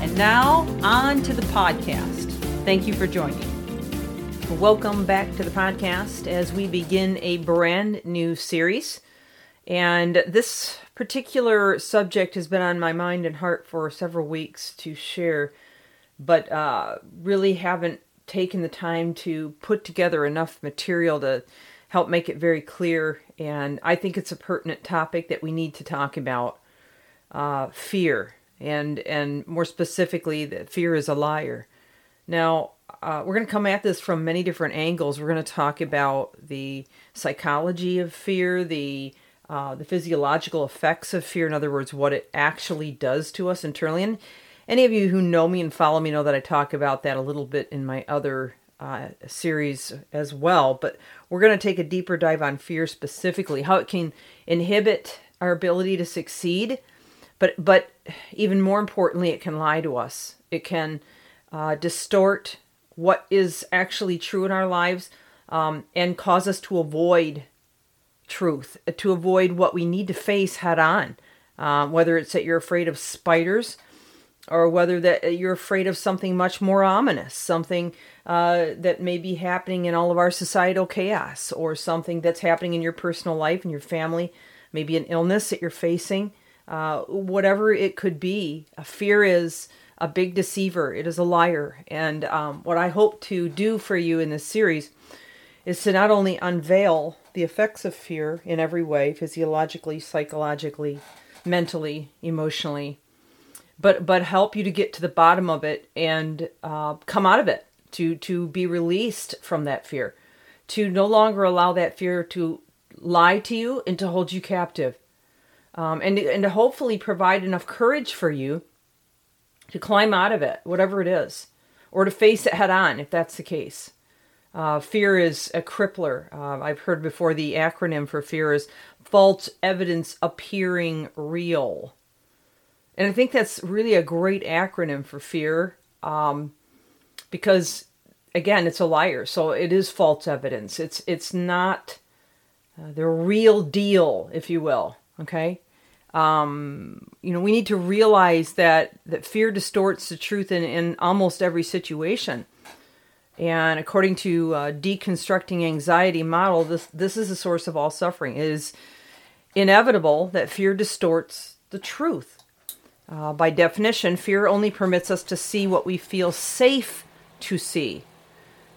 And now, on to the podcast. Thank you for joining. Welcome back to the podcast as we begin a brand new series. And this particular subject has been on my mind and heart for several weeks to share, but uh, really haven't taken the time to put together enough material to help make it very clear. And I think it's a pertinent topic that we need to talk about uh, fear, and, and more specifically, that fear is a liar. Now, uh, we're going to come at this from many different angles. We're going to talk about the psychology of fear, the uh, the physiological effects of fear. In other words, what it actually does to us internally. And any of you who know me and follow me know that I talk about that a little bit in my other uh, series as well. But we're going to take a deeper dive on fear specifically, how it can inhibit our ability to succeed, but but even more importantly, it can lie to us. It can uh, distort what is actually true in our lives um, and cause us to avoid truth, to avoid what we need to face head on. Uh, whether it's that you're afraid of spiders or whether that you're afraid of something much more ominous, something uh, that may be happening in all of our societal chaos, or something that's happening in your personal life and your family, maybe an illness that you're facing, uh, whatever it could be. A fear is a big deceiver. It is a liar. And um, what I hope to do for you in this series is to not only unveil the effects of fear in every way physiologically, psychologically, mentally, emotionally but but help you to get to the bottom of it and uh, come out of it to to be released from that fear to no longer allow that fear to lie to you and to hold you captive um, and and to hopefully provide enough courage for you to climb out of it whatever it is or to face it head on if that's the case uh, fear is a crippler. Uh, I've heard before the acronym for fear is false evidence appearing real. And I think that's really a great acronym for fear um, because, again, it's a liar. So it is false evidence. It's, it's not uh, the real deal, if you will. Okay? Um, you know, we need to realize that, that fear distorts the truth in, in almost every situation. And according to uh, deconstructing anxiety model, this this is the source of all suffering. It is inevitable that fear distorts the truth. Uh, by definition, fear only permits us to see what we feel safe to see.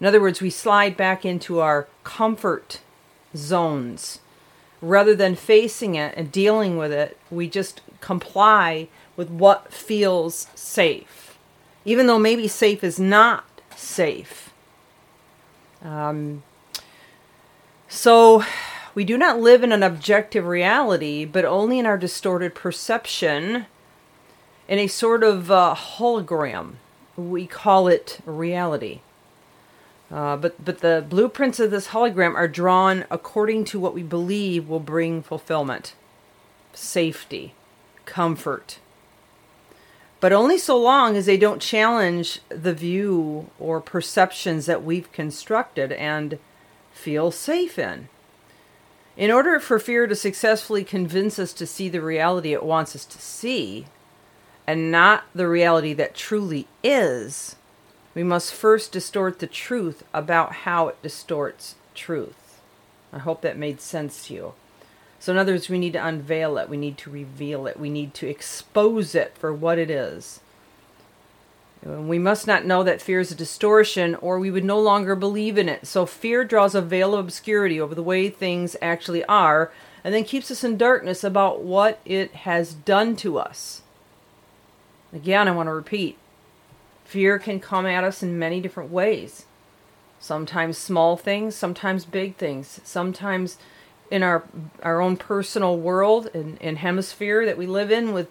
In other words, we slide back into our comfort zones. Rather than facing it and dealing with it, we just comply with what feels safe, even though maybe safe is not safe. Um, so we do not live in an objective reality, but only in our distorted perception in a sort of uh, hologram. We call it reality. Uh, but but the blueprints of this hologram are drawn according to what we believe will bring fulfillment, safety, comfort, but only so long as they don't challenge the view or perceptions that we've constructed and feel safe in. In order for fear to successfully convince us to see the reality it wants us to see, and not the reality that truly is, we must first distort the truth about how it distorts truth. I hope that made sense to you. So, in other words, we need to unveil it, we need to reveal it, we need to expose it for what it is. We must not know that fear is a distortion, or we would no longer believe in it. So, fear draws a veil of obscurity over the way things actually are, and then keeps us in darkness about what it has done to us. Again, I want to repeat fear can come at us in many different ways. Sometimes small things, sometimes big things, sometimes in our our own personal world and, and hemisphere that we live in with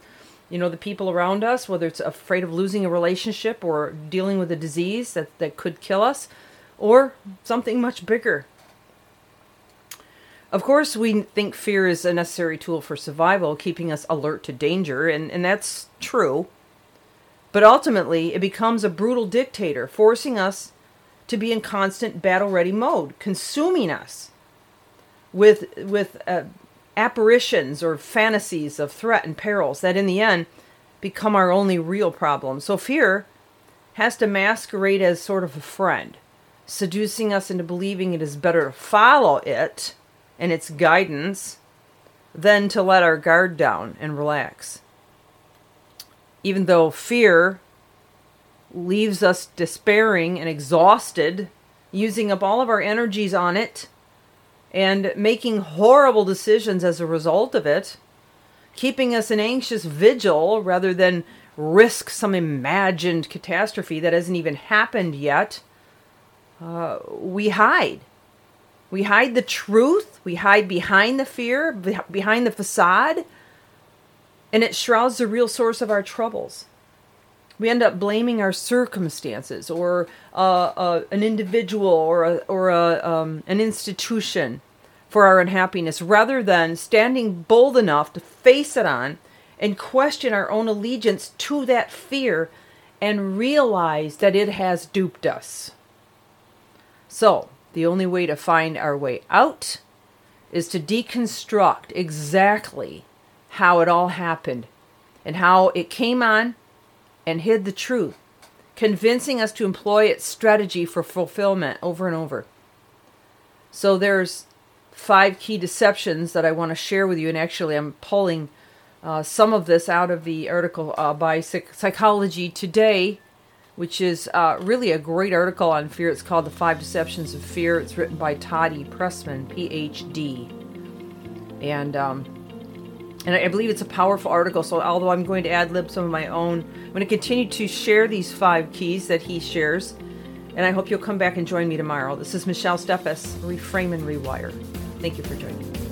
you know, the people around us, whether it's afraid of losing a relationship or dealing with a disease that, that could kill us, or something much bigger. Of course, we think fear is a necessary tool for survival, keeping us alert to danger, and, and that's true. But ultimately, it becomes a brutal dictator, forcing us to be in constant battle ready mode, consuming us with, with uh, apparitions or fantasies of threat and perils that in the end become our only real problem. So fear has to masquerade as sort of a friend, seducing us into believing it is better to follow it and its guidance than to let our guard down and relax. Even though fear leaves us despairing and exhausted, using up all of our energies on it and making horrible decisions as a result of it, keeping us in anxious vigil rather than risk some imagined catastrophe that hasn't even happened yet, uh, we hide. We hide the truth, we hide behind the fear, behind the facade, and it shrouds the real source of our troubles. We end up blaming our circumstances or uh, uh, an individual or a, or a, um, an institution for our unhappiness rather than standing bold enough to face it on and question our own allegiance to that fear and realize that it has duped us. So, the only way to find our way out is to deconstruct exactly how it all happened and how it came on and hid the truth, convincing us to employ its strategy for fulfillment over and over. So there's five key deceptions that I want to share with you, and actually I'm pulling uh, some of this out of the article uh, by Psychology Today, which is uh, really a great article on fear. It's called The Five Deceptions of Fear. It's written by Toddy Pressman, PhD. And um, and I believe it's a powerful article. So, although I'm going to ad lib some of my own, I'm going to continue to share these five keys that he shares. And I hope you'll come back and join me tomorrow. This is Michelle Steffes, Reframe and Rewire. Thank you for joining me.